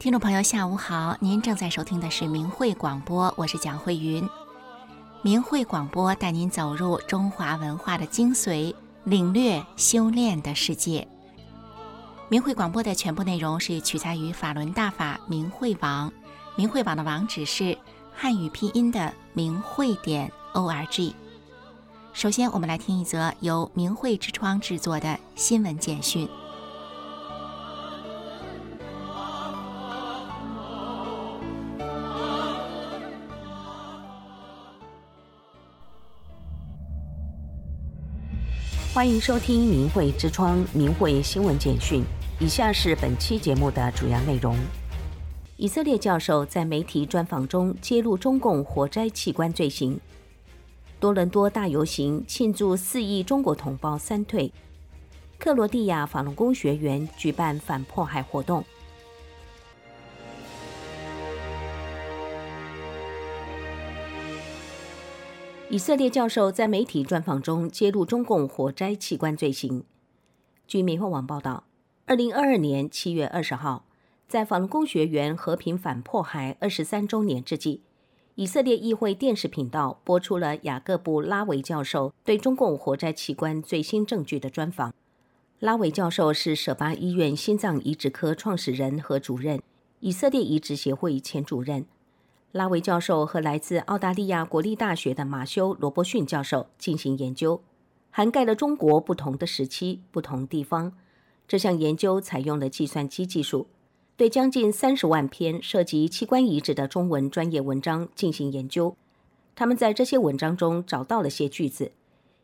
听众朋友，下午好！您正在收听的是明慧广播，我是蒋慧云。明慧广播带您走入中华文化的精髓，领略修炼的世界。明慧广播的全部内容是取材于法轮大法明慧网，明慧网的网址是汉语拼音的明慧点 o r g。首先，我们来听一则由明慧之窗制作的新闻简讯。欢迎收听明慧之窗明慧新闻简讯。以下是本期节目的主要内容：以色列教授在媒体专访中揭露中共火灾器官罪行；多伦多大游行庆祝四亿中国同胞三退；克罗地亚法轮功学员举办反迫害活动。以色列教授在媒体专访中揭露中共火灾器官罪行。据美国网报道，二零二二年七月二十号，在法轮功学员和平反迫害二十三周年之际，以色列议会电视频道播出了雅各布·拉维教授对中共火灾器官最新证据的专访。拉维教授是舍巴医院心脏移植科创始人和主任，以色列移植协会前主任。拉维教授和来自澳大利亚国立大学的马修·罗伯逊教授进行研究，涵盖了中国不同的时期、不同地方。这项研究采用了计算机技术，对将近三十万篇涉及器官移植的中文专业文章进行研究。他们在这些文章中找到了些句子，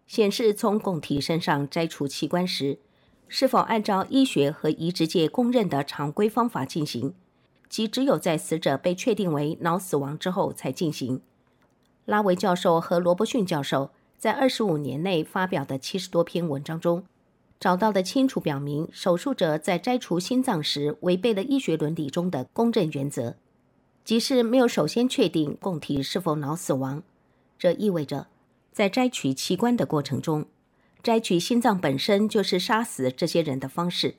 显示从供体身上摘除器官时，是否按照医学和移植界公认的常规方法进行。即只有在死者被确定为脑死亡之后才进行。拉维教授和罗伯逊教授在二十五年内发表的七十多篇文章中，找到的清楚表明，手术者在摘除心脏时违背了医学伦理中的公正原则，即是没有首先确定供体是否脑死亡。这意味着，在摘取器官的过程中，摘取心脏本身就是杀死这些人的方式。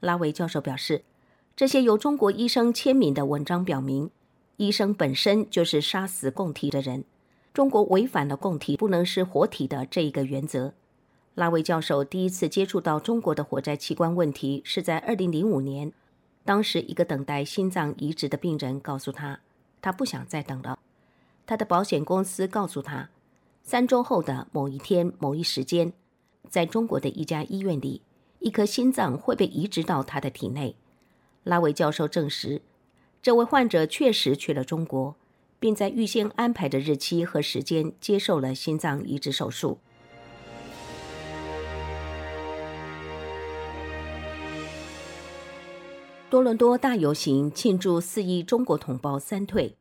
拉维教授表示。这些由中国医生签名的文章表明，医生本身就是杀死供体的人。中国违反了供体不能是活体的这一个原则。拉维教授第一次接触到中国的火灾器官问题是在2005年，当时一个等待心脏移植的病人告诉他，他不想再等了。他的保险公司告诉他，三周后的某一天某一时间，在中国的一家医院里，一颗心脏会被移植到他的体内。拉维教授证实，这位患者确实去了中国，并在预先安排的日期和时间接受了心脏移植手术。多伦多大游行庆祝四亿中国同胞三退。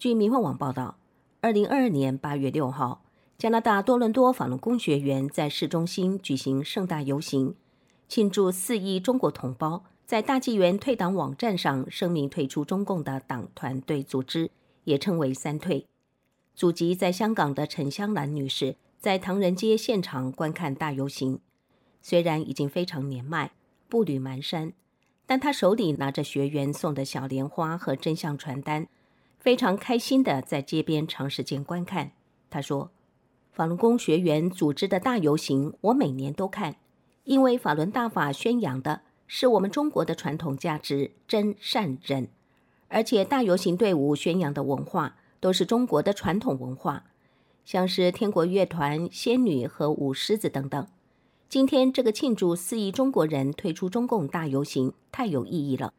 据民望网报道，二零二二年八月六号，加拿大多伦多法轮功学员在市中心举行盛大游行，庆祝四亿中国同胞。在大纪元退党网站上声明退出中共的党团队组织，也称为“三退”。祖籍在香港的陈香兰女士在唐人街现场观看大游行，虽然已经非常年迈，步履蹒跚，但她手里拿着学员送的小莲花和真相传单，非常开心的在街边长时间观看。她说：“法轮功学员组织的大游行，我每年都看，因为法轮大法宣扬的。”是我们中国的传统价值真善忍，而且大游行队伍宣扬的文化都是中国的传统文化，像是天国乐团、仙女和舞狮子等等。今天这个庆祝四亿中国人退出中共大游行太有意义了。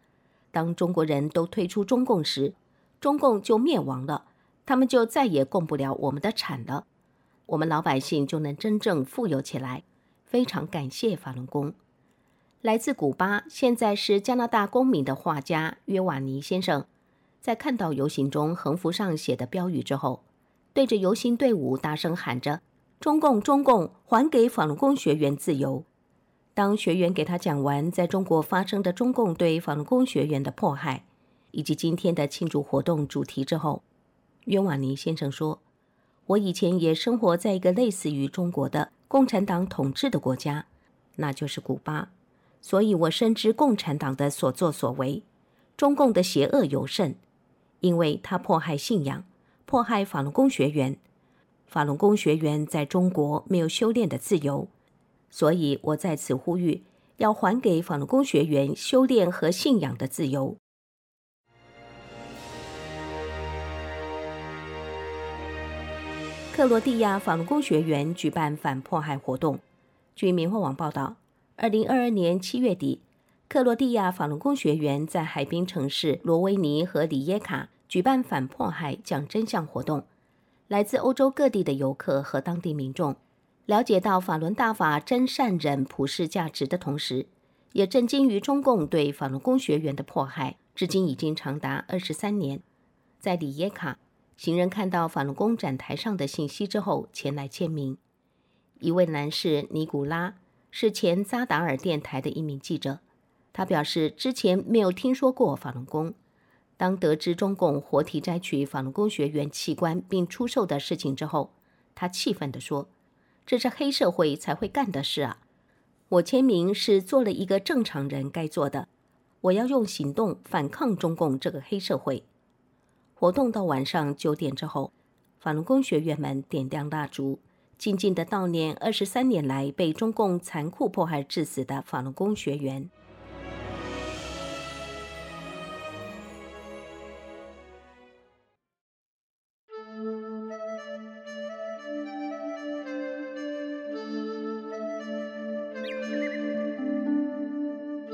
当中国人都退出中共时，中共就灭亡了，他们就再也供不了我们的产了，我们老百姓就能真正富有起来。非常感谢法轮功。来自古巴，现在是加拿大公民的画家约瓦尼先生，在看到游行中横幅上写的标语之后，对着游行队伍大声喊着：“中共，中共，还给法轮功学员自由！”当学员给他讲完在中国发生的中共对法轮功学员的迫害，以及今天的庆祝活动主题之后，约瓦尼先生说：“我以前也生活在一个类似于中国的共产党统治的国家，那就是古巴。”所以，我深知共产党的所作所为。中共的邪恶尤甚，因为他迫害信仰，迫害法轮功学员。法轮功学员在中国没有修炼的自由，所以我在此呼吁，要还给法轮功学员修炼和信仰的自由。克罗地亚法轮功学员举办反迫害活动。据明慧网报道，二零二二年七月底，克罗地亚法轮功学员在海滨城市罗维尼和里耶卡举办反迫害讲真相活动。来自欧洲各地的游客和当地民众，了解到法轮大法真善忍普世价值的同时，也震惊于中共对法轮功学员的迫害，至今已经长达二十三年。在里耶卡，行人看到法轮功展台上的信息之后，前来签名。一位男士尼古拉是前扎达尔电台的一名记者，他表示之前没有听说过法轮功。当得知中共活体摘取法轮功学员器官并出售的事情之后，他气愤地说：“这是黑社会才会干的事啊！我签名是做了一个正常人该做的，我要用行动反抗中共这个黑社会。”活动到晚上九点之后，法轮功学员们点亮蜡烛，静静地悼念二十三年来被中共残酷迫害致死的法轮功学员。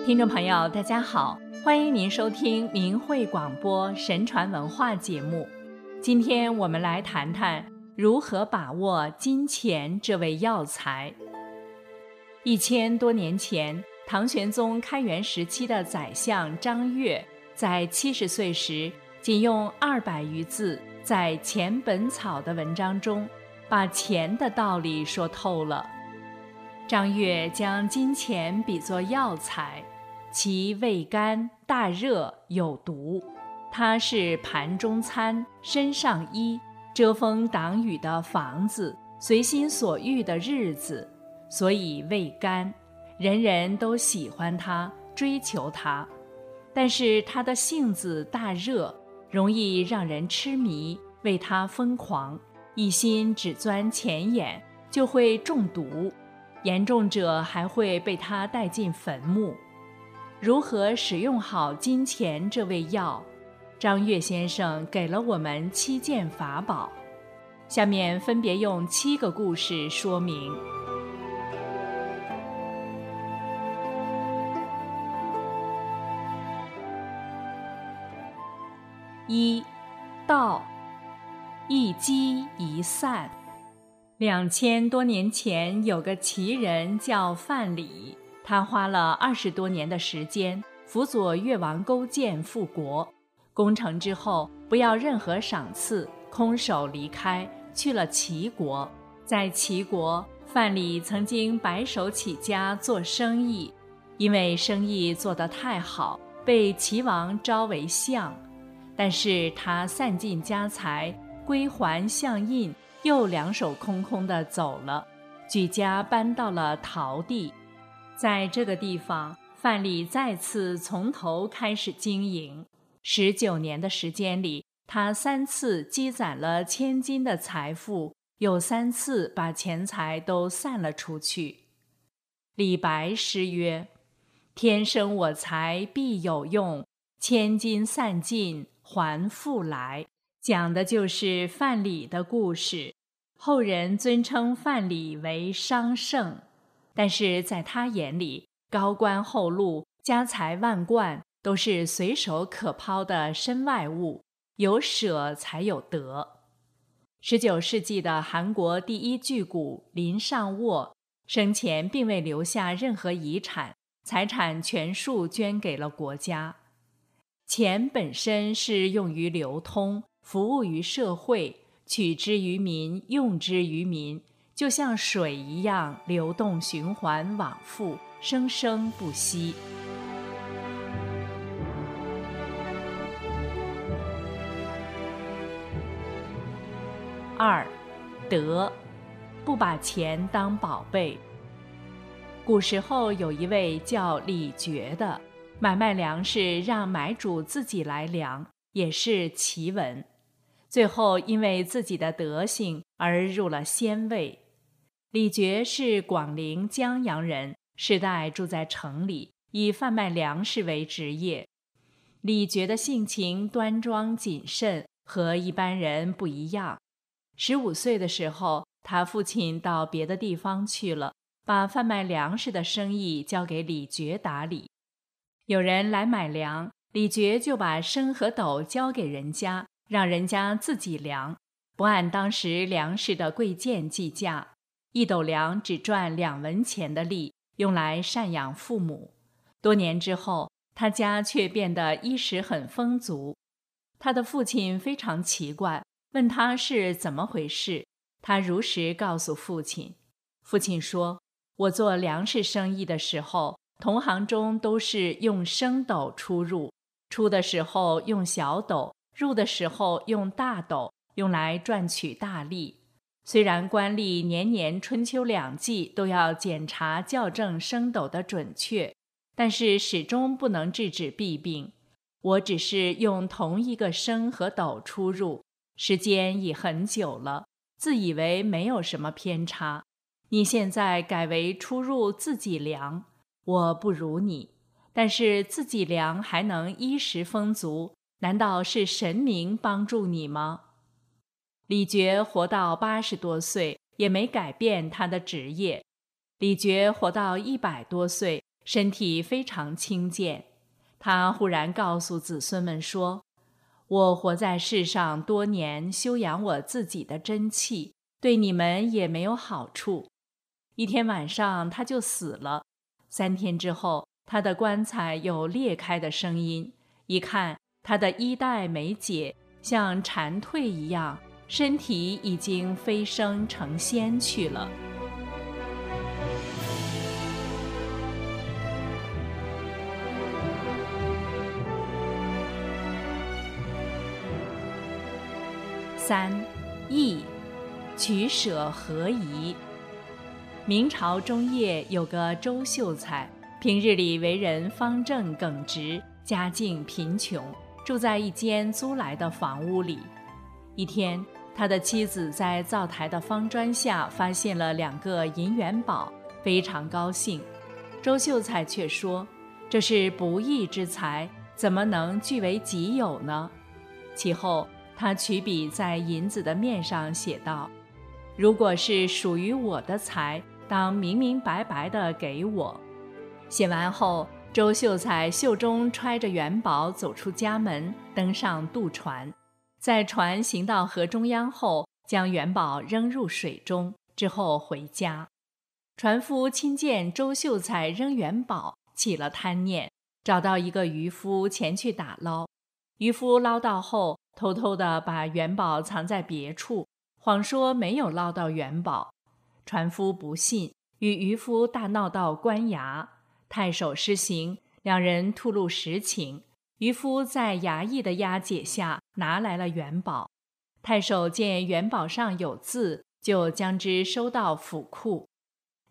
听众朋友，大家好，欢迎您收听明慧广播神传文化节目。今天我们来谈谈如何把握金钱这味药材。一千多年前，唐玄宗开元时期的宰相张悦，在七十岁时，仅用二百余字，在《钱本草》的文章中，把钱的道理说透了。张悦将金钱比作药材。其味甘大热有毒，它是盘中餐、身上衣、遮风挡雨的房子、随心所欲的日子，所以味甘，人人都喜欢它，追求它。但是它的性子大热，容易让人痴迷，为它疯狂，一心只钻钱眼，就会中毒，严重者还会被它带进坟墓。如何使用好金钱这味药？张悦先生给了我们七件法宝，下面分别用七个故事说明。一，道，一积一散。两千多年前，有个奇人叫范蠡。他花了二十多年的时间辅佐越王勾践复国，攻城之后不要任何赏赐，空手离开，去了齐国。在齐国，范蠡曾经白手起家做生意，因为生意做得太好，被齐王招为相。但是他散尽家财，归还相印，又两手空空的走了，举家搬到了陶地。在这个地方，范蠡再次从头开始经营。十九年的时间里，他三次积攒了千金的财富，又三次把钱财都散了出去。李白诗曰：“天生我材必有用，千金散尽还复来。”讲的就是范蠡的故事。后人尊称范蠡为商圣。但是在他眼里，高官厚禄、家财万贯都是随手可抛的身外物，有舍才有得。十九世纪的韩国第一巨贾林尚沃生前并未留下任何遗产，财产全数捐给了国家。钱本身是用于流通，服务于社会，取之于民，用之于民。就像水一样流动、循环往复、生生不息。二，德，不把钱当宝贝。古时候有一位叫李傕的，买卖粮食让买主自己来量，也是奇闻。最后因为自己的德行而入了仙位。李傕是广陵江阳人，世代住在城里，以贩卖粮食为职业。李傕的性情端庄谨慎，和一般人不一样。十五岁的时候，他父亲到别的地方去了，把贩卖粮食的生意交给李珏打理。有人来买粮，李珏就把升和斗交给人家，让人家自己量，不按当时粮食的贵贱计价。一斗粮只赚两文钱的利，用来赡养父母。多年之后，他家却变得衣食很丰足。他的父亲非常奇怪，问他是怎么回事。他如实告诉父亲。父亲说：“我做粮食生意的时候，同行中都是用升斗出入，出的时候用小斗，入的时候用大斗，用来赚取大利。”虽然官吏年年春秋两季都要检查校正升斗的准确，但是始终不能制止弊病。我只是用同一个升和斗出入，时间已很久了，自以为没有什么偏差。你现在改为出入自己量，我不如你，但是自己量还能衣食丰足，难道是神明帮助你吗？李傕活到八十多岁，也没改变他的职业。李傕活到一百多岁，身体非常轻健。他忽然告诉子孙们说：“我活在世上多年，修养我自己的真气，对你们也没有好处。”一天晚上，他就死了。三天之后，他的棺材有裂开的声音，一看，他的衣带没解，像蝉蜕一样。身体已经飞升成仙去了。三，义，取舍合宜。明朝中叶有个周秀才，平日里为人方正耿直，家境贫穷，住在一间租来的房屋里。一天。他的妻子在灶台的方砖下发现了两个银元宝，非常高兴。周秀才却说：“这是不义之财，怎么能据为己有呢？”其后，他取笔在银子的面上写道：“如果是属于我的财，当明明白白的给我。”写完后，周秀才袖中揣着元宝走出家门，登上渡船。在船行到河中央后，将元宝扔入水中，之后回家。船夫亲见周秀才扔元宝，起了贪念，找到一个渔夫前去打捞。渔夫捞到后，偷偷地把元宝藏在别处，谎说没有捞到元宝。船夫不信，与渔夫大闹到官衙。太守施行，两人吐露实情。渔夫在衙役的押解下拿来了元宝，太守见元宝上有字，就将之收到府库。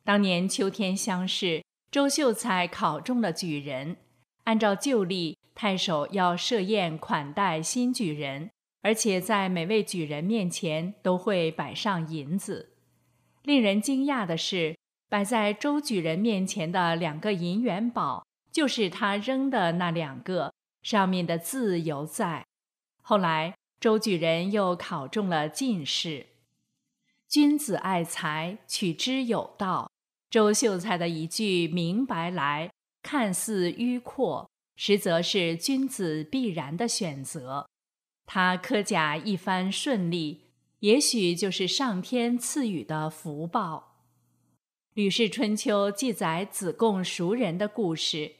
当年秋天乡试，周秀才考中了举人。按照旧例，太守要设宴款待新举人，而且在每位举人面前都会摆上银子。令人惊讶的是，摆在周举人面前的两个银元宝，就是他扔的那两个。上面的字犹在。后来，周举人又考中了进士。君子爱财，取之有道。周秀才的一句“明白来”，看似迂阔，实则是君子必然的选择。他科甲一番顺利，也许就是上天赐予的福报。《吕氏春秋》记载子贡赎人的故事。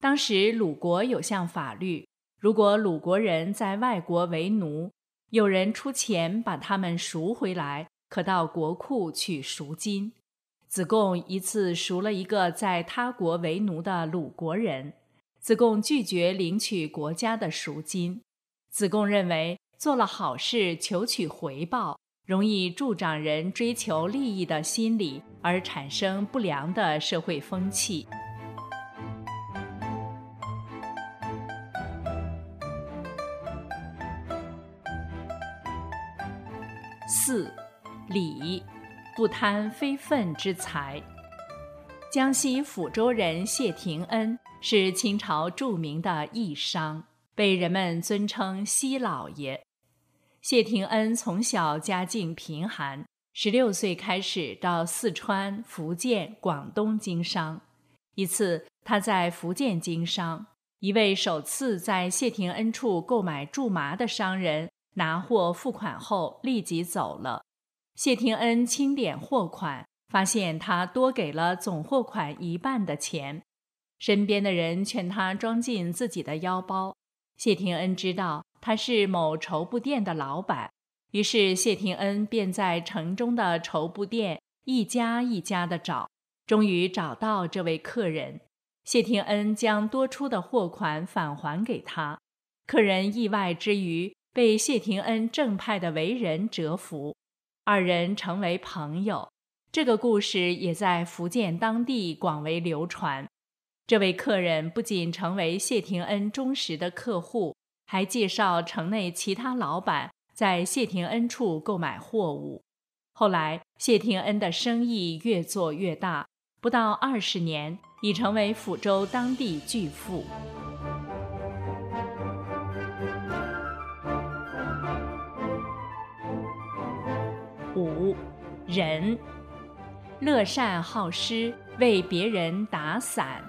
当时鲁国有项法律，如果鲁国人在外国为奴，有人出钱把他们赎回来，可到国库取赎金。子贡一次赎了一个在他国为奴的鲁国人。子贡拒绝领取国家的赎金。子贡认为做了好事求取回报容易助长人追求利益的心理而产生不良的社会风气。四礼。不贪非分之财。江西抚州人谢廷恩是清朝著名的义商，被人们尊称西老爷。谢廷恩从小家境贫寒，十六岁开始到四川、福建、广东经商。一次，他在福建经商，一位首次在谢廷恩处购买苎麻的商人拿货付款后立即走了。谢廷恩清点货款。发现他多给了总货款一半的钱，身边的人劝他装进自己的腰包。谢廷恩知道他是某绸布店的老板，于是谢廷恩便在城中的绸布店一家一家的找，终于找到这位客人。谢廷恩将多出的货款返还给他，客人意外之余被谢廷恩正派的为人折服，二人成为朋友。这个故事也在福建当地广为流传。这位客人不仅成为谢廷恩忠实的客户，还介绍城内其他老板在谢廷恩处购买货物。后来，谢廷恩的生意越做越大，不到二十年，已成为抚州当地巨富。五，仁。乐善好施，为别人打伞。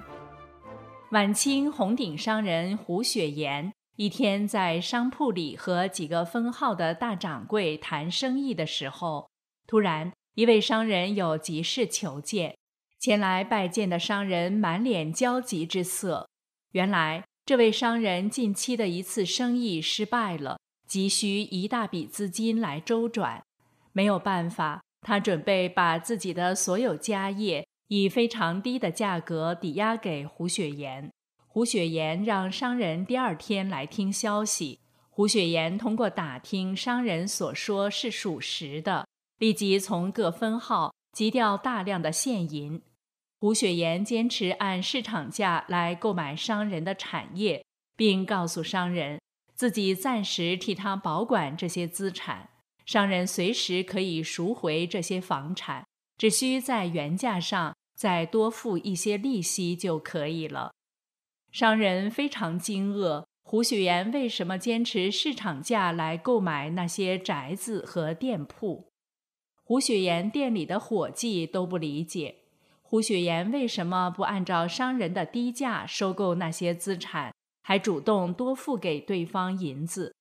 晚清红顶商人胡雪岩一天在商铺里和几个分号的大掌柜谈生意的时候，突然一位商人有急事求见。前来拜见的商人满脸焦急之色。原来这位商人近期的一次生意失败了，急需一大笔资金来周转，没有办法。他准备把自己的所有家业以非常低的价格抵押给胡雪岩。胡雪岩让商人第二天来听消息。胡雪岩通过打听商人所说是属实的，立即从各分号急调大量的现银。胡雪岩坚持按市场价来购买商人的产业，并告诉商人自己暂时替他保管这些资产。商人随时可以赎回这些房产，只需在原价上再多付一些利息就可以了。商人非常惊愕，胡雪岩为什么坚持市场价来购买那些宅子和店铺？胡雪岩店里的伙计都不理解，胡雪岩为什么不按照商人的低价收购那些资产，还主动多付给对方银子？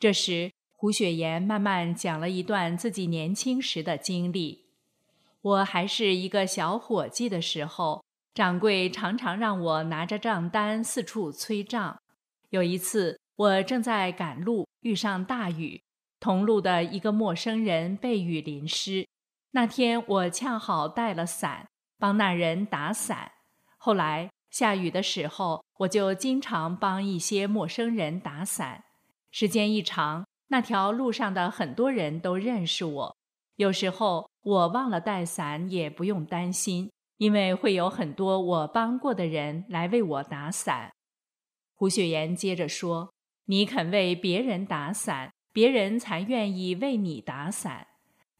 这时。胡雪岩慢慢讲了一段自己年轻时的经历。我还是一个小伙计的时候，掌柜常常让我拿着账单四处催账。有一次，我正在赶路，遇上大雨，同路的一个陌生人被雨淋湿。那天我恰好带了伞，帮那人打伞。后来下雨的时候，我就经常帮一些陌生人打伞。时间一长，那条路上的很多人都认识我，有时候我忘了带伞也不用担心，因为会有很多我帮过的人来为我打伞。胡雪岩接着说：“你肯为别人打伞，别人才愿意为你打伞。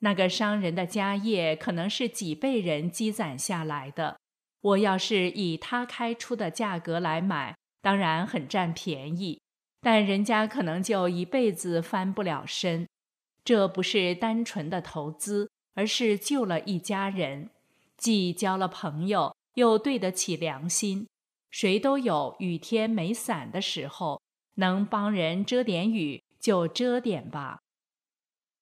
那个商人的家业可能是几辈人积攒下来的，我要是以他开出的价格来买，当然很占便宜。”但人家可能就一辈子翻不了身，这不是单纯的投资，而是救了一家人，既交了朋友，又对得起良心。谁都有雨天没伞的时候，能帮人遮点雨就遮点吧。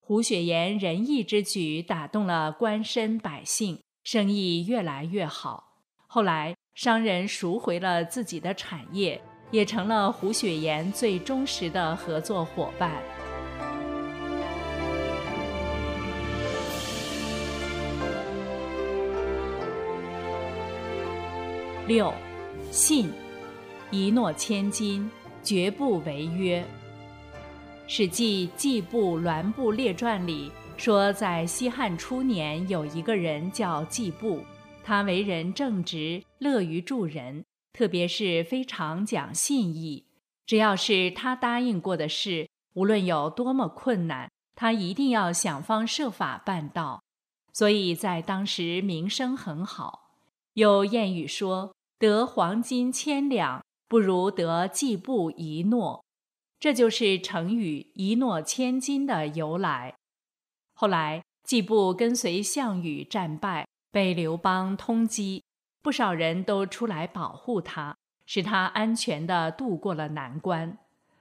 胡雪岩仁义之举打动了官绅百姓，生意越来越好。后来商人赎回了自己的产业。也成了胡雪岩最忠实的合作伙伴。六，信，一诺千金，绝不违约。《史记·季布栾布列传》里说，在西汉初年，有一个人叫季布，他为人正直，乐于助人。特别是非常讲信义，只要是他答应过的事，无论有多么困难，他一定要想方设法办到，所以在当时名声很好。有谚语说：“得黄金千两，不如得季布一诺。”这就是成语“一诺千金”的由来。后来，季布跟随项羽战败，被刘邦通缉，不少人都出来保护他，使他安全地度过了难关。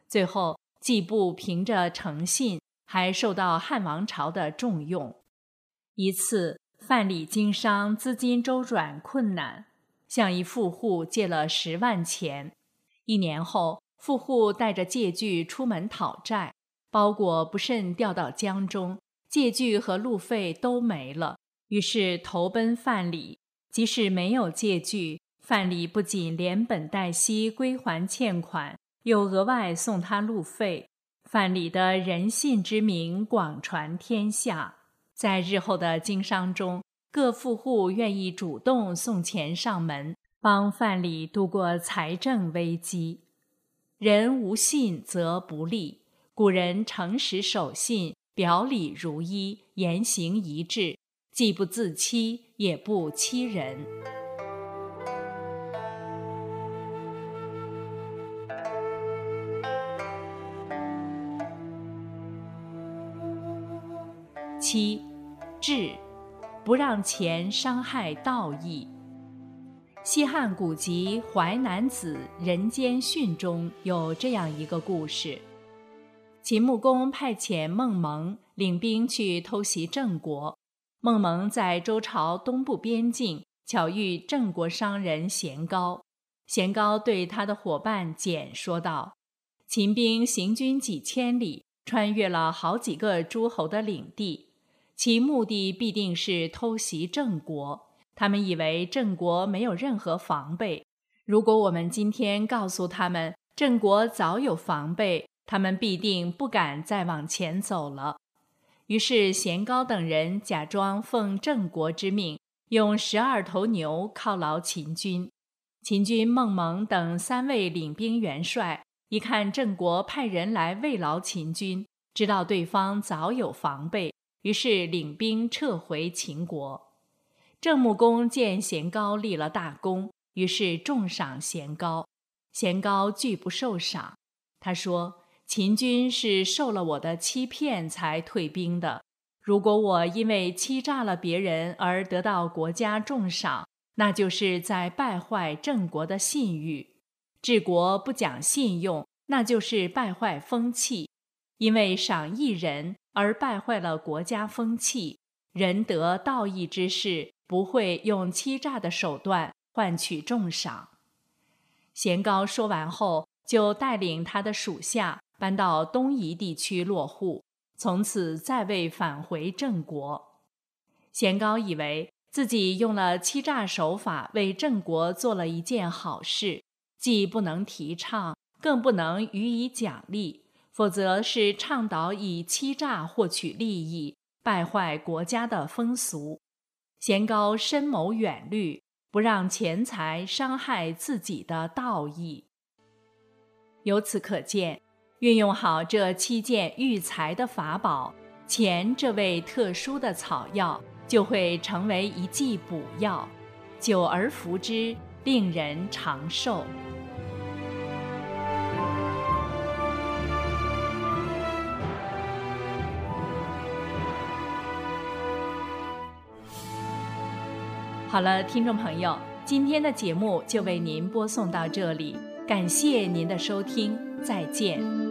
最后，季布凭着诚信，还受到汉王朝的重用。一次。范蠡经商，资金周转困难，向一富户借了十万钱。一年后，富户带着借据出门讨债，包裹不慎掉到江中，借据和路费都没了。于是投奔范蠡。即使没有借据，范蠡不仅连本带息归还欠款，又额外送他路费。范蠡的人信之名广传天下。在日后的经商中，各富户愿意主动送钱上门，帮范蠡度过财政危机。人无信则不立，古人诚实守信，表里如一，言行一致，既不自欺，也不欺人。七。智，不让钱伤害道义。西汉古籍《淮南子·人间训》中有这样一个故事：秦穆公派遣孟蒙领兵去偷袭郑国。孟蒙在周朝东部边境巧遇郑国商人咸高，咸高对他的伙伴简说道：“秦兵行军几千里，穿越了好几个诸侯的领地。”其目的必定是偷袭郑国。他们以为郑国没有任何防备。如果我们今天告诉他们郑国早有防备，他们必定不敢再往前走了。于是贤高等人假装奉郑国之命，用十二头牛犒劳秦军。秦军孟蒙等三位领兵元帅一看郑国派人来慰劳秦军，知道对方早有防备。于是领兵撤回秦国。郑穆公见贤高立了大功，于是重赏贤高。贤高拒不受赏。他说：“秦军是受了我的欺骗才退兵的。如果我因为欺诈了别人而得到国家重赏，那就是在败坏郑国的信誉。治国不讲信用，那就是败坏风气。因为赏一人。”而败坏了国家风气，仁德道义之士不会用欺诈的手段换取重赏。贤高说完后，就带领他的属下搬到东夷地区落户，从此再未返回郑国。贤高以为自己用了欺诈手法为郑国做了一件好事，既不能提倡，更不能予以奖励。否则是倡导以欺诈获取利益，败坏国家的风俗。贤高深谋远虑，不让钱财伤害自己的道义。由此可见，运用好这七件育财的法宝，钱这味特殊的草药就会成为一剂补药，久而服之，令人长寿。好了，听众朋友，今天的节目就为您播送到这里，感谢您的收听，再见。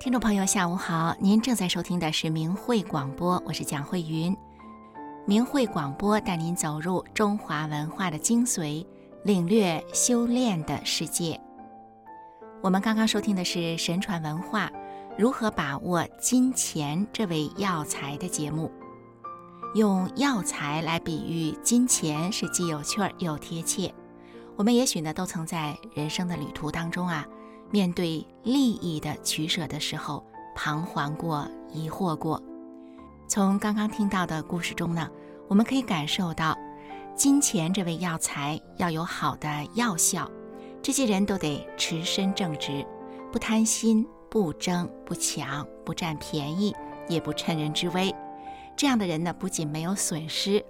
听众朋友，下午好！您正在收听的是明慧广播，我是蒋慧云。明慧广播带您走入中华文化的精髓，领略修炼的世界。我们刚刚收听的是神传文化如何把握金钱这位药材的节目，用药材来比喻金钱是既有趣儿又贴切。我们也许呢，都曾在人生的旅途当中啊。面对利益的取舍的时候，彷徨过、疑惑过。从刚刚听到的故事中呢，我们可以感受到，金钱这味药材要有好的药效，这些人都得持身正直，不贪心、不争、不抢、不占便宜，也不趁人之危。这样的人呢，不仅没有损失，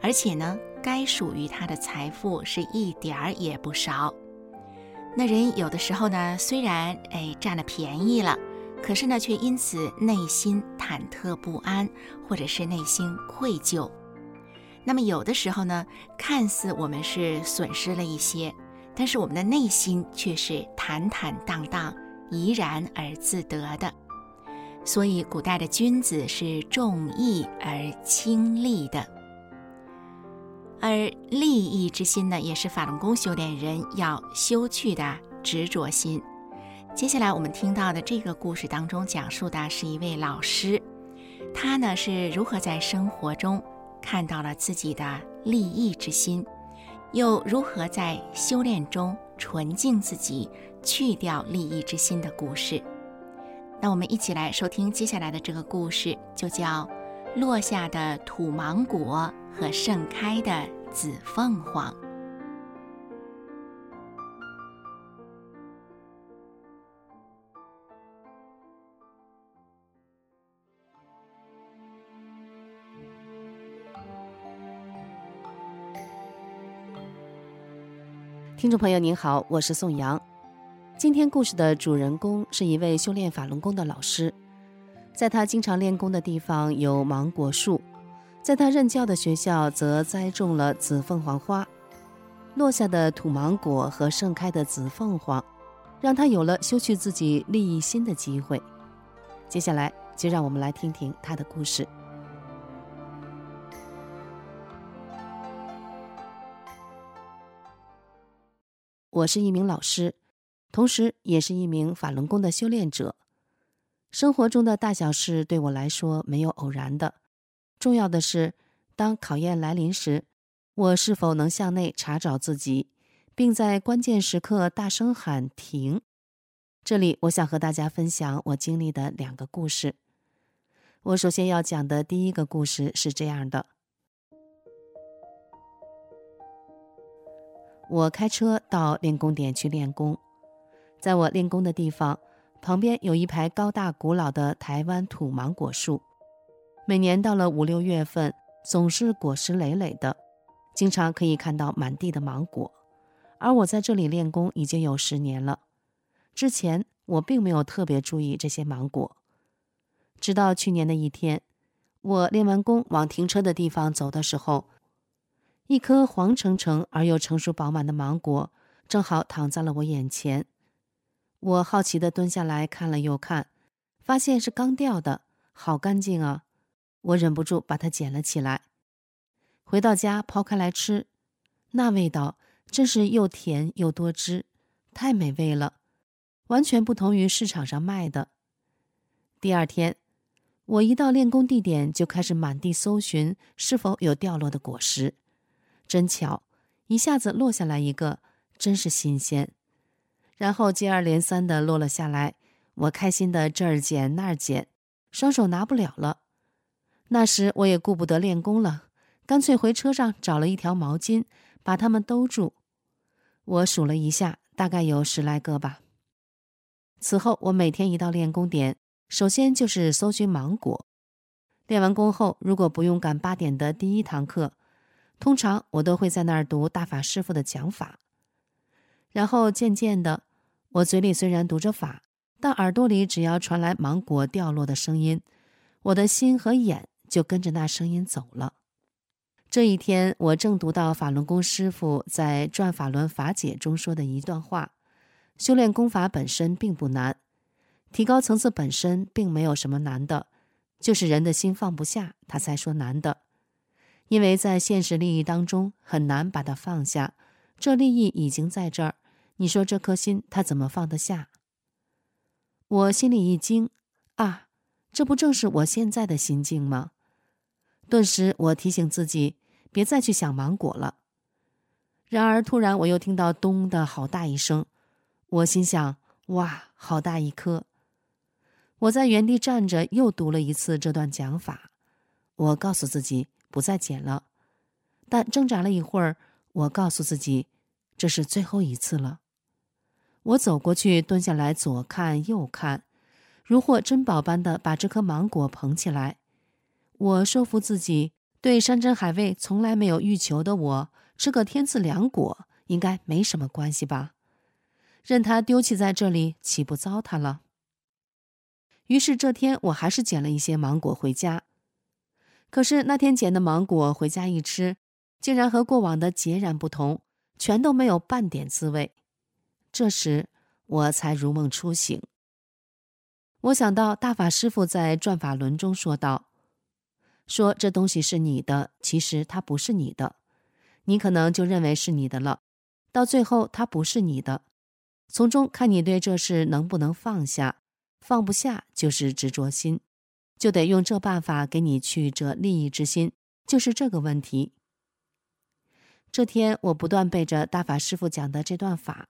而且呢，该属于他的财富是一点儿也不少。那人有的时候呢，虽然哎占了便宜了，可是呢，却因此内心忐忑不安，或者是内心愧疚。那么有的时候呢，看似我们是损失了一些，但是我们的内心却是坦坦荡荡、怡然而自得的。所以，古代的君子是重义而轻利的。而利益之心呢，也是法轮功修炼人要修去的执着心。接下来我们听到的这个故事当中，讲述的是一位老师，他呢是如何在生活中看到了自己的利益之心，又如何在修炼中纯净自己，去掉利益之心的故事。那我们一起来收听接下来的这个故事，就叫《落下的土芒果》。和盛开的紫凤凰。听众朋友您好，我是宋阳。今天故事的主人公是一位修炼法轮功的老师，在他经常练功的地方有芒果树。在他任教的学校，则栽种了紫凤凰花，落下的土芒果和盛开的紫凤凰，让他有了修去自己利益心的机会。接下来，就让我们来听听他的故事。我是一名老师，同时也是一名法轮功的修炼者。生活中的大小事，对我来说没有偶然的。重要的是，当考验来临时，我是否能向内查找自己，并在关键时刻大声喊停。这里，我想和大家分享我经历的两个故事。我首先要讲的第一个故事是这样的：我开车到练功点去练功，在我练功的地方旁边有一排高大古老的台湾土芒果树。每年到了五六月份，总是果实累累的，经常可以看到满地的芒果。而我在这里练功已经有十年了，之前我并没有特别注意这些芒果。直到去年的一天，我练完功往停车的地方走的时候，一颗黄澄澄而又成熟饱满的芒果正好躺在了我眼前。我好奇地蹲下来看了又看，发现是刚掉的，好干净啊！我忍不住把它捡了起来，回到家剖开来吃，那味道真是又甜又多汁，太美味了，完全不同于市场上卖的。第二天，我一到练功地点就开始满地搜寻是否有掉落的果实，真巧，一下子落下来一个，真是新鲜。然后接二连三的落了下来，我开心的这儿捡那儿捡，双手拿不了了。那时我也顾不得练功了，干脆回车上找了一条毛巾，把它们兜住。我数了一下，大概有十来个吧。此后，我每天一到练功点，首先就是搜寻芒果。练完功后，如果不用赶八点的第一堂课，通常我都会在那儿读大法师傅的讲法。然后渐渐的，我嘴里虽然读着法，但耳朵里只要传来芒果掉落的声音，我的心和眼。就跟着那声音走了。这一天，我正读到法轮功师傅在《转法轮法解》中说的一段话：修炼功法本身并不难，提高层次本身并没有什么难的，就是人的心放不下，他才说难的。因为在现实利益当中很难把它放下，这利益已经在这儿，你说这颗心他怎么放得下？我心里一惊，啊，这不正是我现在的心境吗？顿时我提醒自己，别再去想芒果了。然而突然我又听到“咚”的好大一声，我心想：哇，好大一颗！我在原地站着，又读了一次这段讲法。我告诉自己。不再捡了，但挣扎了一会儿，我告诉自己，这是最后一次了。我走过去，蹲下来，左看右看，如获珍宝般的把这颗芒果捧起来。我说服自己，对山珍海味从来没有欲求的我，吃个天赐良果应该没什么关系吧？任它丢弃在这里，岂不糟蹋了？于是这天，我还是捡了一些芒果回家。可是那天捡的芒果回家一吃，竟然和过往的截然不同，全都没有半点滋味。这时我才如梦初醒。我想到大法师父在转法轮中说道：“说这东西是你的，其实它不是你的，你可能就认为是你的了，到最后它不是你的。从中看你对这事能不能放下，放不下就是执着心。”就得用这办法给你去这利益之心，就是这个问题。这天我不断背着大法师傅讲的这段法。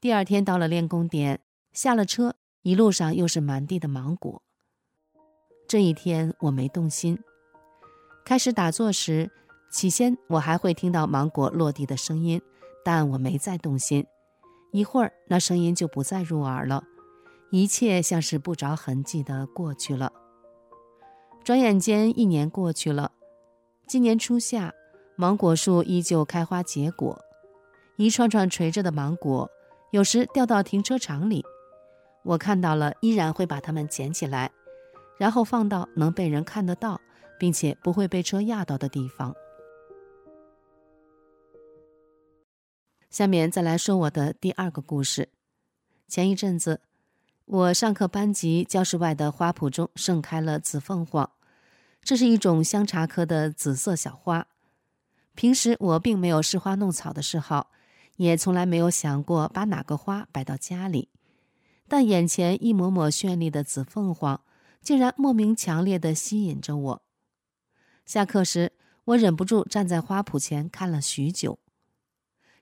第二天到了练功点，下了车，一路上又是满地的芒果。这一天我没动心。开始打坐时，起先我还会听到芒果落地的声音，但我没再动心。一会儿那声音就不再入耳了。一切像是不着痕迹的过去了。转眼间一年过去了，今年初夏，芒果树依旧开花结果，一串串垂着的芒果，有时掉到停车场里，我看到了，依然会把它们捡起来，然后放到能被人看得到，并且不会被车压到的地方。下面再来说我的第二个故事。前一阵子。我上课班级教室外的花圃中盛开了紫凤凰，这是一种香茶科的紫色小花。平时我并没有试花弄草的嗜好，也从来没有想过把哪个花摆到家里。但眼前一抹抹绚丽的紫凤凰，竟然莫名强烈地吸引着我。下课时，我忍不住站在花圃前看了许久，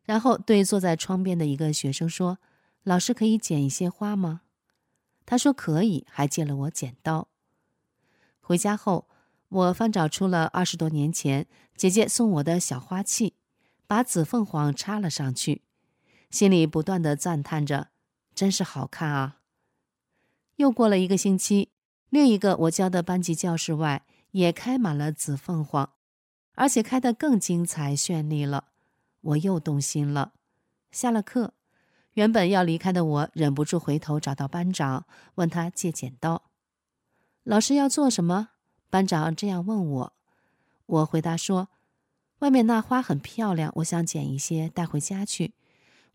然后对坐在窗边的一个学生说：“老师可以剪一些花吗？”他说可以，还借了我剪刀。回家后，我翻找出了二十多年前姐姐送我的小花器，把紫凤凰插了上去，心里不断的赞叹着：“真是好看啊！”又过了一个星期，另一个我教的班级教室外也开满了紫凤凰，而且开得更精彩绚丽了。我又动心了。下了课。原本要离开的我，忍不住回头找到班长，问他借剪刀。老师要做什么？班长这样问我。我回答说：“外面那花很漂亮，我想剪一些带回家去。”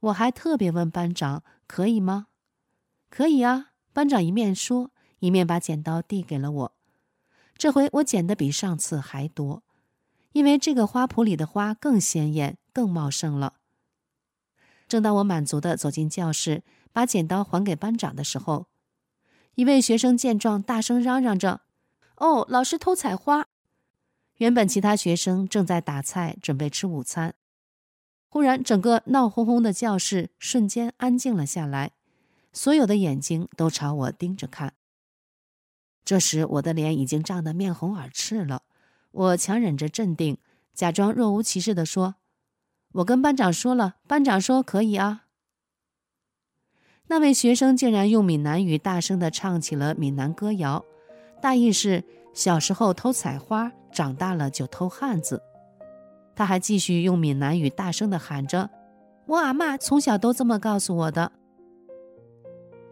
我还特别问班长：“可以吗？”“可以啊。”班长一面说，一面把剪刀递给了我。这回我剪的比上次还多，因为这个花圃里的花更鲜艳、更茂盛了。正当我满足的走进教室，把剪刀还给班长的时候，一位学生见状，大声嚷嚷着：“哦，老师偷采花！”原本其他学生正在打菜，准备吃午餐。忽然，整个闹哄哄的教室瞬间安静了下来，所有的眼睛都朝我盯着看。这时，我的脸已经涨得面红耳赤了。我强忍着镇定，假装若无其事地说。我跟班长说了，班长说可以啊。那位学生竟然用闽南语大声地唱起了闽南歌谣，大意是小时候偷采花，长大了就偷汉子。他还继续用闽南语大声地喊着：“我阿妈从小都这么告诉我的。”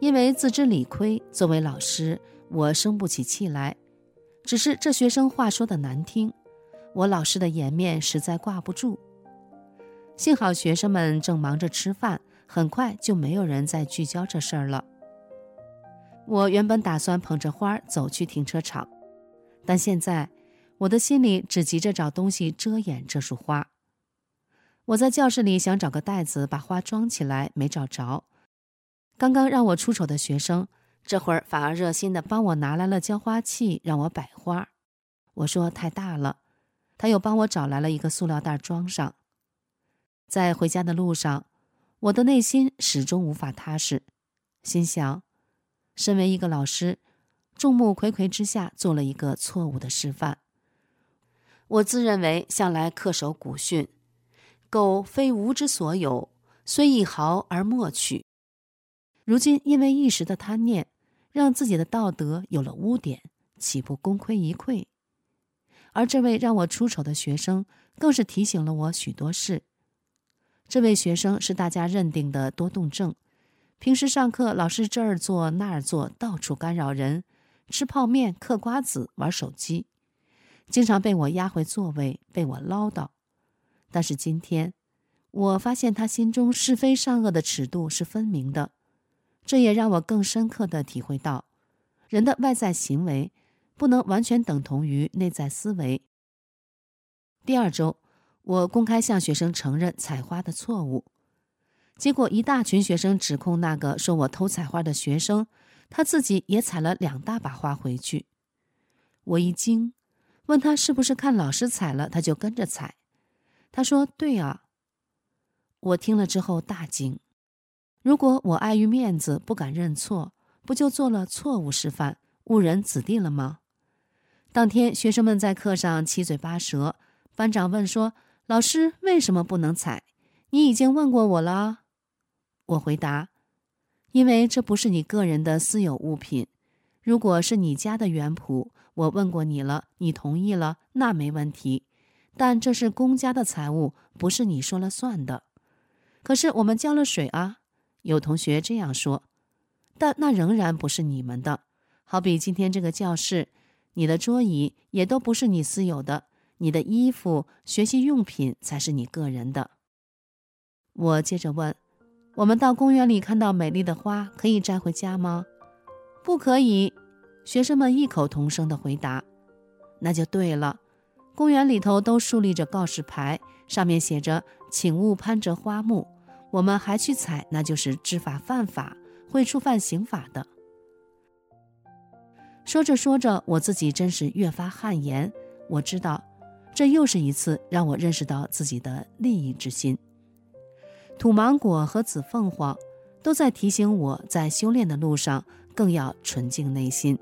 因为自知理亏，作为老师，我生不起气来。只是这学生话说的难听，我老师的颜面实在挂不住。幸好学生们正忙着吃饭，很快就没有人再聚焦这事儿了。我原本打算捧着花儿走去停车场，但现在我的心里只急着找东西遮掩这束花。我在教室里想找个袋子把花装起来，没找着。刚刚让我出丑的学生，这会儿反而热心的帮我拿来了浇花器，让我摆花。我说太大了，他又帮我找来了一个塑料袋装上。在回家的路上，我的内心始终无法踏实，心想：身为一个老师，众目睽睽之下做了一个错误的示范。我自认为向来恪守古训。狗非吾之所有，虽一毫而莫取。如今因为一时的贪念，让自己的道德有了污点，岂不功亏一篑？而这位让我出丑的学生，更是提醒了我许多事。这位学生是大家认定的多动症，平时上课老是这儿坐那儿坐，到处干扰人，吃泡面、嗑瓜子、玩手机，经常被我压回座位，被我唠叨。但是今天，我发现他心中是非善恶的尺度是分明的，这也让我更深刻的体会到，人的外在行为不能完全等同于内在思维。第二周，我公开向学生承认采花的错误，结果一大群学生指控那个说我偷采花的学生，他自己也采了两大把花回去。我一惊，问他是不是看老师采了，他就跟着采。他说：“对啊。”我听了之后大惊。如果我碍于面子不敢认错，不就做了错误示范，误人子弟了吗？当天学生们在课上七嘴八舌，班长问说：“老师为什么不能踩？你已经问过我了。”我回答：“因为这不是你个人的私有物品。如果是你家的园圃，我问过你了，你同意了，那没问题。”但这是公家的财物，不是你说了算的。可是我们浇了水啊，有同学这样说。但那仍然不是你们的。好比今天这个教室，你的桌椅也都不是你私有的，你的衣服、学习用品才是你个人的。我接着问：我们到公园里看到美丽的花，可以摘回家吗？不可以。学生们异口同声的回答。那就对了。公园里头都竖立着告示牌，上面写着“请勿攀折花木”。我们还去采，那就是知法犯法，会触犯刑法的。说着说着，我自己真是越发汗颜。我知道，这又是一次让我认识到自己的利益之心。土芒果和紫凤凰都在提醒我在修炼的路上，更要纯净内心。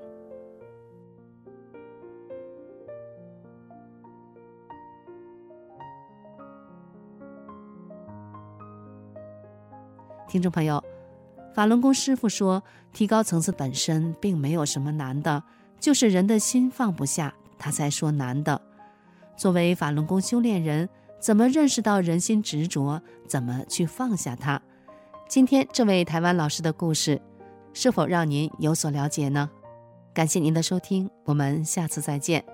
听众朋友，法轮功师傅说，提高层次本身并没有什么难的，就是人的心放不下，他才说难的。作为法轮功修炼人，怎么认识到人心执着，怎么去放下它？今天这位台湾老师的故事，是否让您有所了解呢？感谢您的收听，我们下次再见。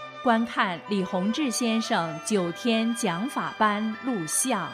观看李洪志先生九天讲法班录像。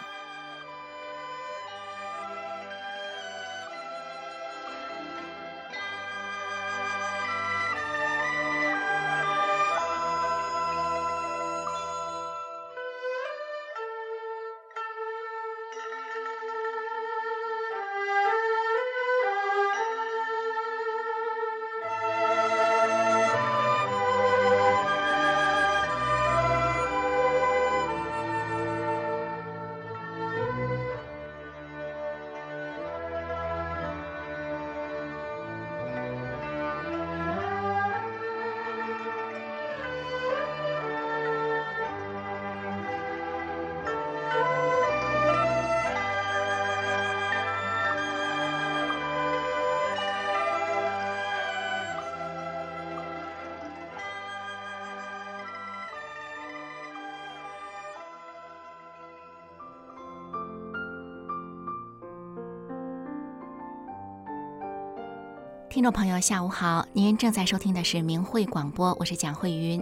听众朋友，下午好！您正在收听的是明慧广播，我是蒋慧云。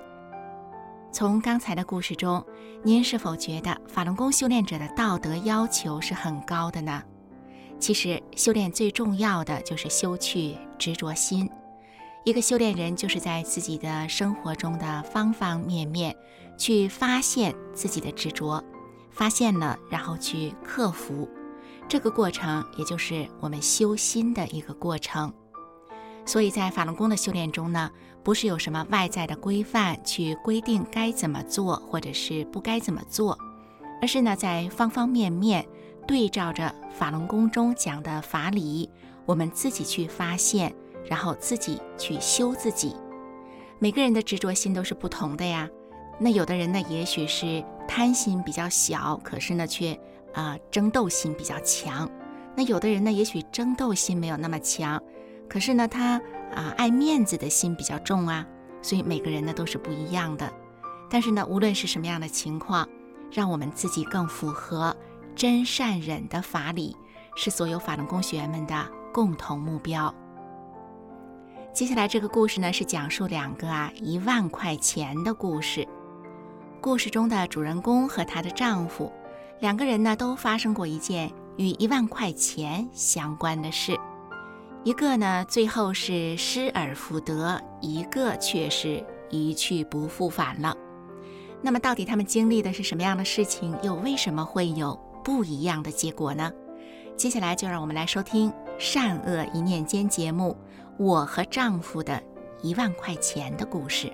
从刚才的故事中，您是否觉得法轮功修炼者的道德要求是很高的呢？其实，修炼最重要的就是修去执着心。一个修炼人就是在自己的生活中的方方面面去发现自己的执着，发现了，然后去克服。这个过程，也就是我们修心的一个过程。所以在法轮功的修炼中呢，不是有什么外在的规范去规定该怎么做，或者是不该怎么做，而是呢在方方面面对照着法轮功中讲的法理，我们自己去发现，然后自己去修自己。每个人的执着心都是不同的呀。那有的人呢，也许是贪心比较小，可是呢却啊争斗心比较强。那有的人呢，也许争斗心没有那么强，可是呢，他啊爱面子的心比较重啊。所以每个人呢都是不一样的。但是呢，无论是什么样的情况，让我们自己更符合真善忍的法理，是所有法轮功学员们的共同目标。接下来这个故事呢，是讲述两个啊一万块钱的故事。故事中的主人公和她的丈夫，两个人呢都发生过一件与一万块钱相关的事。一个呢最后是失而复得，一个却是一去不复返了。那么到底他们经历的是什么样的事情，又为什么会有不一样的结果呢？接下来就让我们来收听《善恶一念间》节目。我和丈夫的一万块钱的故事。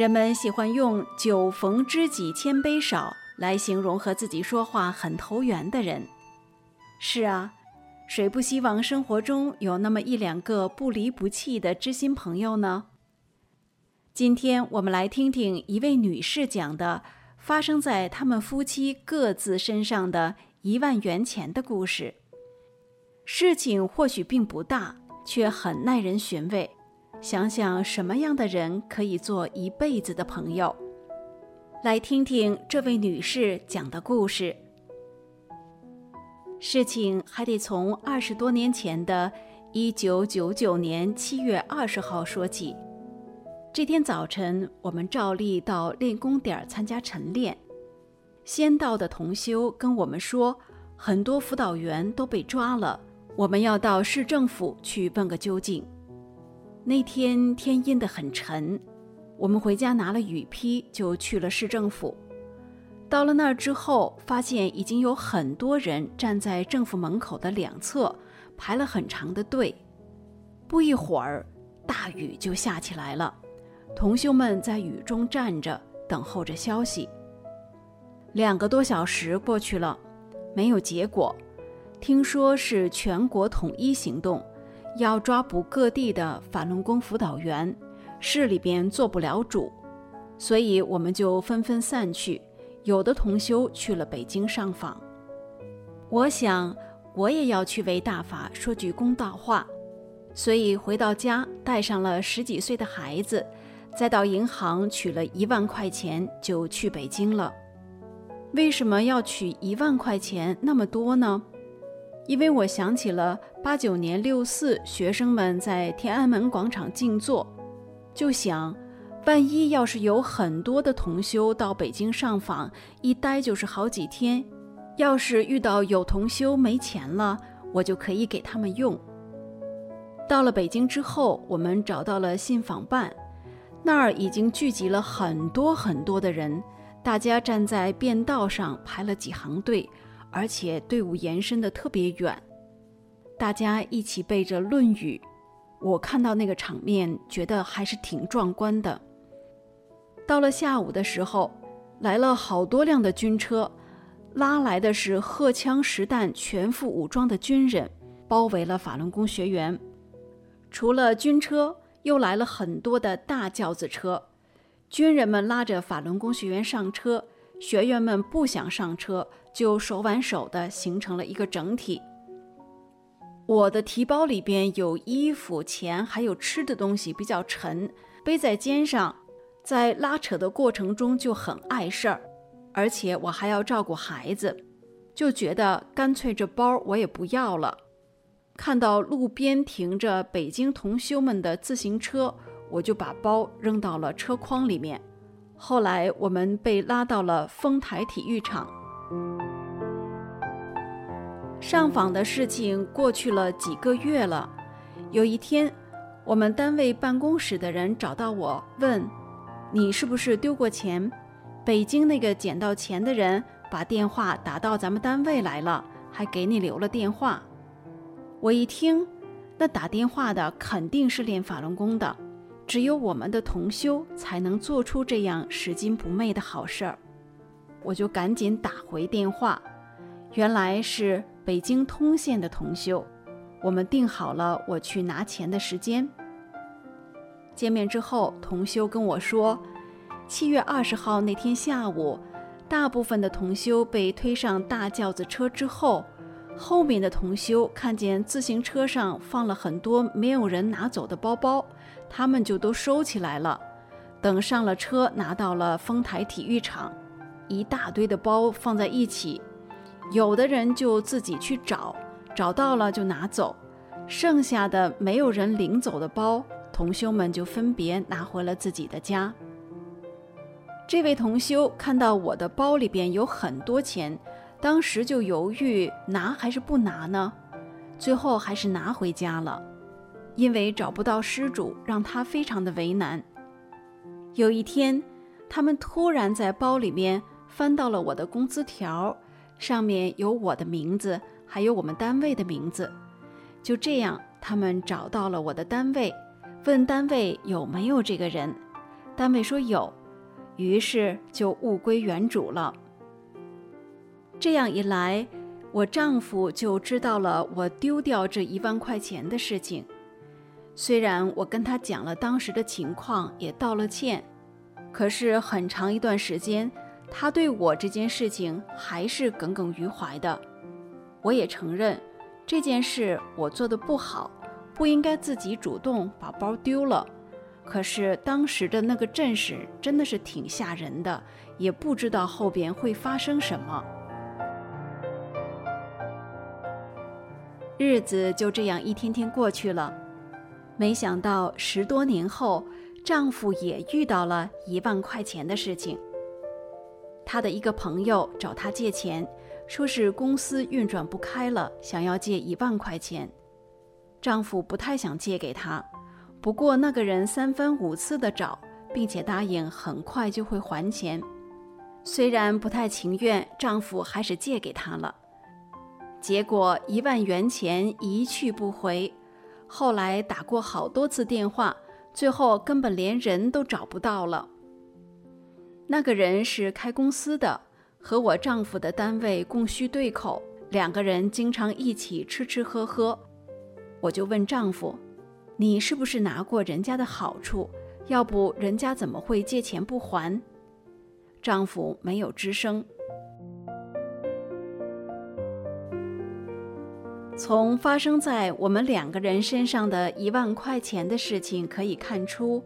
人们喜欢用“酒逢知己千杯少”来形容和自己说话很投缘的人。是啊，谁不希望生活中有那么一两个不离不弃的知心朋友呢？今天我们来听听一位女士讲的发生在他们夫妻各自身上的一万元钱的故事。事情或许并不大，却很耐人寻味。想想什么样的人可以做一辈子的朋友？来听听这位女士讲的故事。事情还得从二十多年前的一九九九年七月二十号说起。这天早晨，我们照例到练功点参加晨练。先到的同修跟我们说，很多辅导员都被抓了，我们要到市政府去问个究竟。那天天阴得很沉，我们回家拿了雨披，就去了市政府。到了那儿之后，发现已经有很多人站在政府门口的两侧，排了很长的队。不一会儿，大雨就下起来了。同修们在雨中站着，等候着消息。两个多小时过去了，没有结果。听说是全国统一行动，要抓捕各地的法轮功辅导员，市里边做不了主，所以我们就纷纷散去。有的同修去了北京上访。我想，我也要去为大法说句公道话，所以回到家，带上了十几岁的孩子。再到银行取了一万块钱，就去北京了。为什么要取一万块钱那么多呢？因为我想起了八九年六四学生们在天安门广场静坐，就想，万一要是有很多的同修到北京上访，一待就是好几天，要是遇到有同修没钱了，我就可以给他们用。到了北京之后，我们找到了信访办。那儿已经聚集了很多很多的人，大家站在便道上排了几行队，而且队伍延伸的特别远。大家一起背着《论语》，我看到那个场面，觉得还是挺壮观的。到了下午的时候，来了好多辆的军车，拉来的是荷枪实弹、全副武装的军人，包围了法轮功学员。除了军车。又来了很多的大轿子车，军人们拉着法轮功学员上车，学员们不想上车，就手挽手的形成了一个整体。我的提包里边有衣服、钱，还有吃的东西，比较沉，背在肩上，在拉扯的过程中就很碍事儿，而且我还要照顾孩子，就觉得干脆这包我也不要了。看到路边停着北京同修们的自行车，我就把包扔到了车筐里面。后来我们被拉到了丰台体育场。上访的事情过去了几个月了。有一天，我们单位办公室的人找到我，问：“你是不是丢过钱？北京那个捡到钱的人把电话打到咱们单位来了，还给你留了电话。”我一听，那打电话的肯定是练法轮功的，只有我们的同修才能做出这样拾金不昧的好事儿。我就赶紧打回电话，原来是北京通县的同修，我们定好了我去拿钱的时间。见面之后，同修跟我说，七月二十号那天下午，大部分的同修被推上大轿子车之后，后面的同修看见自行车上放了很多没有人拿走的包包，他们就都收起来了，等上了车，拿到了丰台体育场。一大堆的包放在一起，有的人就自己去找，找到了就拿走，剩下的没有人领走的包，同修们就分别拿回了自己的家。这位同修看到我的包里边有很多钱，当时就犹豫拿还是不拿呢？最后还是拿回家了，因为找不到失主，让他非常的为难。有一天，他们突然在包里面。翻到了我的工资条，上面有我的名字，还有我们单位的名字。就这样，他们找到了我的单位，问单位有没有这个人。单位说有，于是就物归原主了。这样一来，我丈夫就知道了我丢掉这一万块钱的事情。虽然我跟他讲了当时的情况，也道了歉，可是很长一段时间。他对我这件事情还是耿耿于怀的，我也承认这件事我做的不好，不应该自己主动把包丢了。可是当时的那个阵势真的是挺吓人的，也不知道后边会发生什么。日子就这样一天天过去了，没想到十多年后，丈夫也遇到了一万块钱的事情。她的一个朋友找她借钱，说是公司运转不开了，想要借一万块钱。丈夫不太想借给她，不过那个人三番五次的找，并且答应很快就会还钱。虽然不太情愿，丈夫还是借给她了。结果一万元钱一去不回，后来打过好多次电话，最后根本连人都找不到了。那个人是开公司的，和我丈夫的单位供需对口，两个人经常一起吃吃喝喝。我就问丈夫：“你是不是拿过人家的好处？要不人家怎么会借钱不还？”丈夫没有吱声。从发生在我们两个人身上的一万块钱的事情可以看出，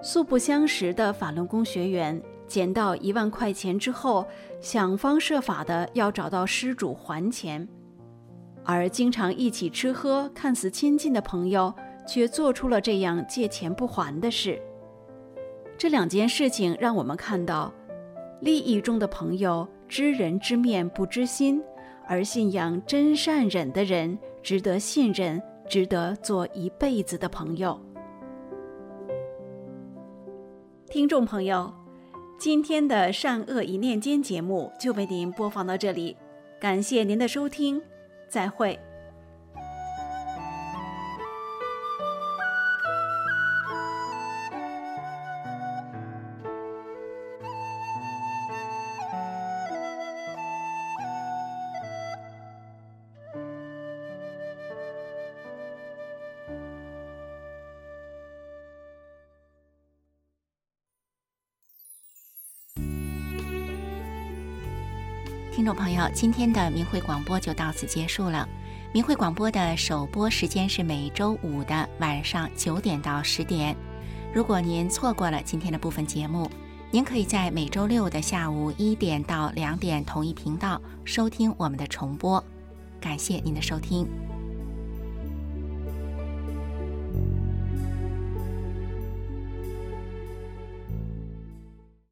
素不相识的法轮功学员。捡到一万块钱之后，想方设法的要找到失主还钱，而经常一起吃喝、看似亲近的朋友，却做出了这样借钱不还的事。这两件事情让我们看到，利益中的朋友知人知面不知心，而信仰真善忍的人值得信任，值得做一辈子的朋友。听众朋友。今天的善恶一念间节目就为您播放到这里，感谢您的收听，再会。听众朋友，今天的明慧广播就到此结束了。明慧广播的首播时间是每周五的晚上九点到十点。如果您错过了今天的部分节目，您可以在每周六的下午一点到两点同一频道收听我们的重播。感谢您的收听。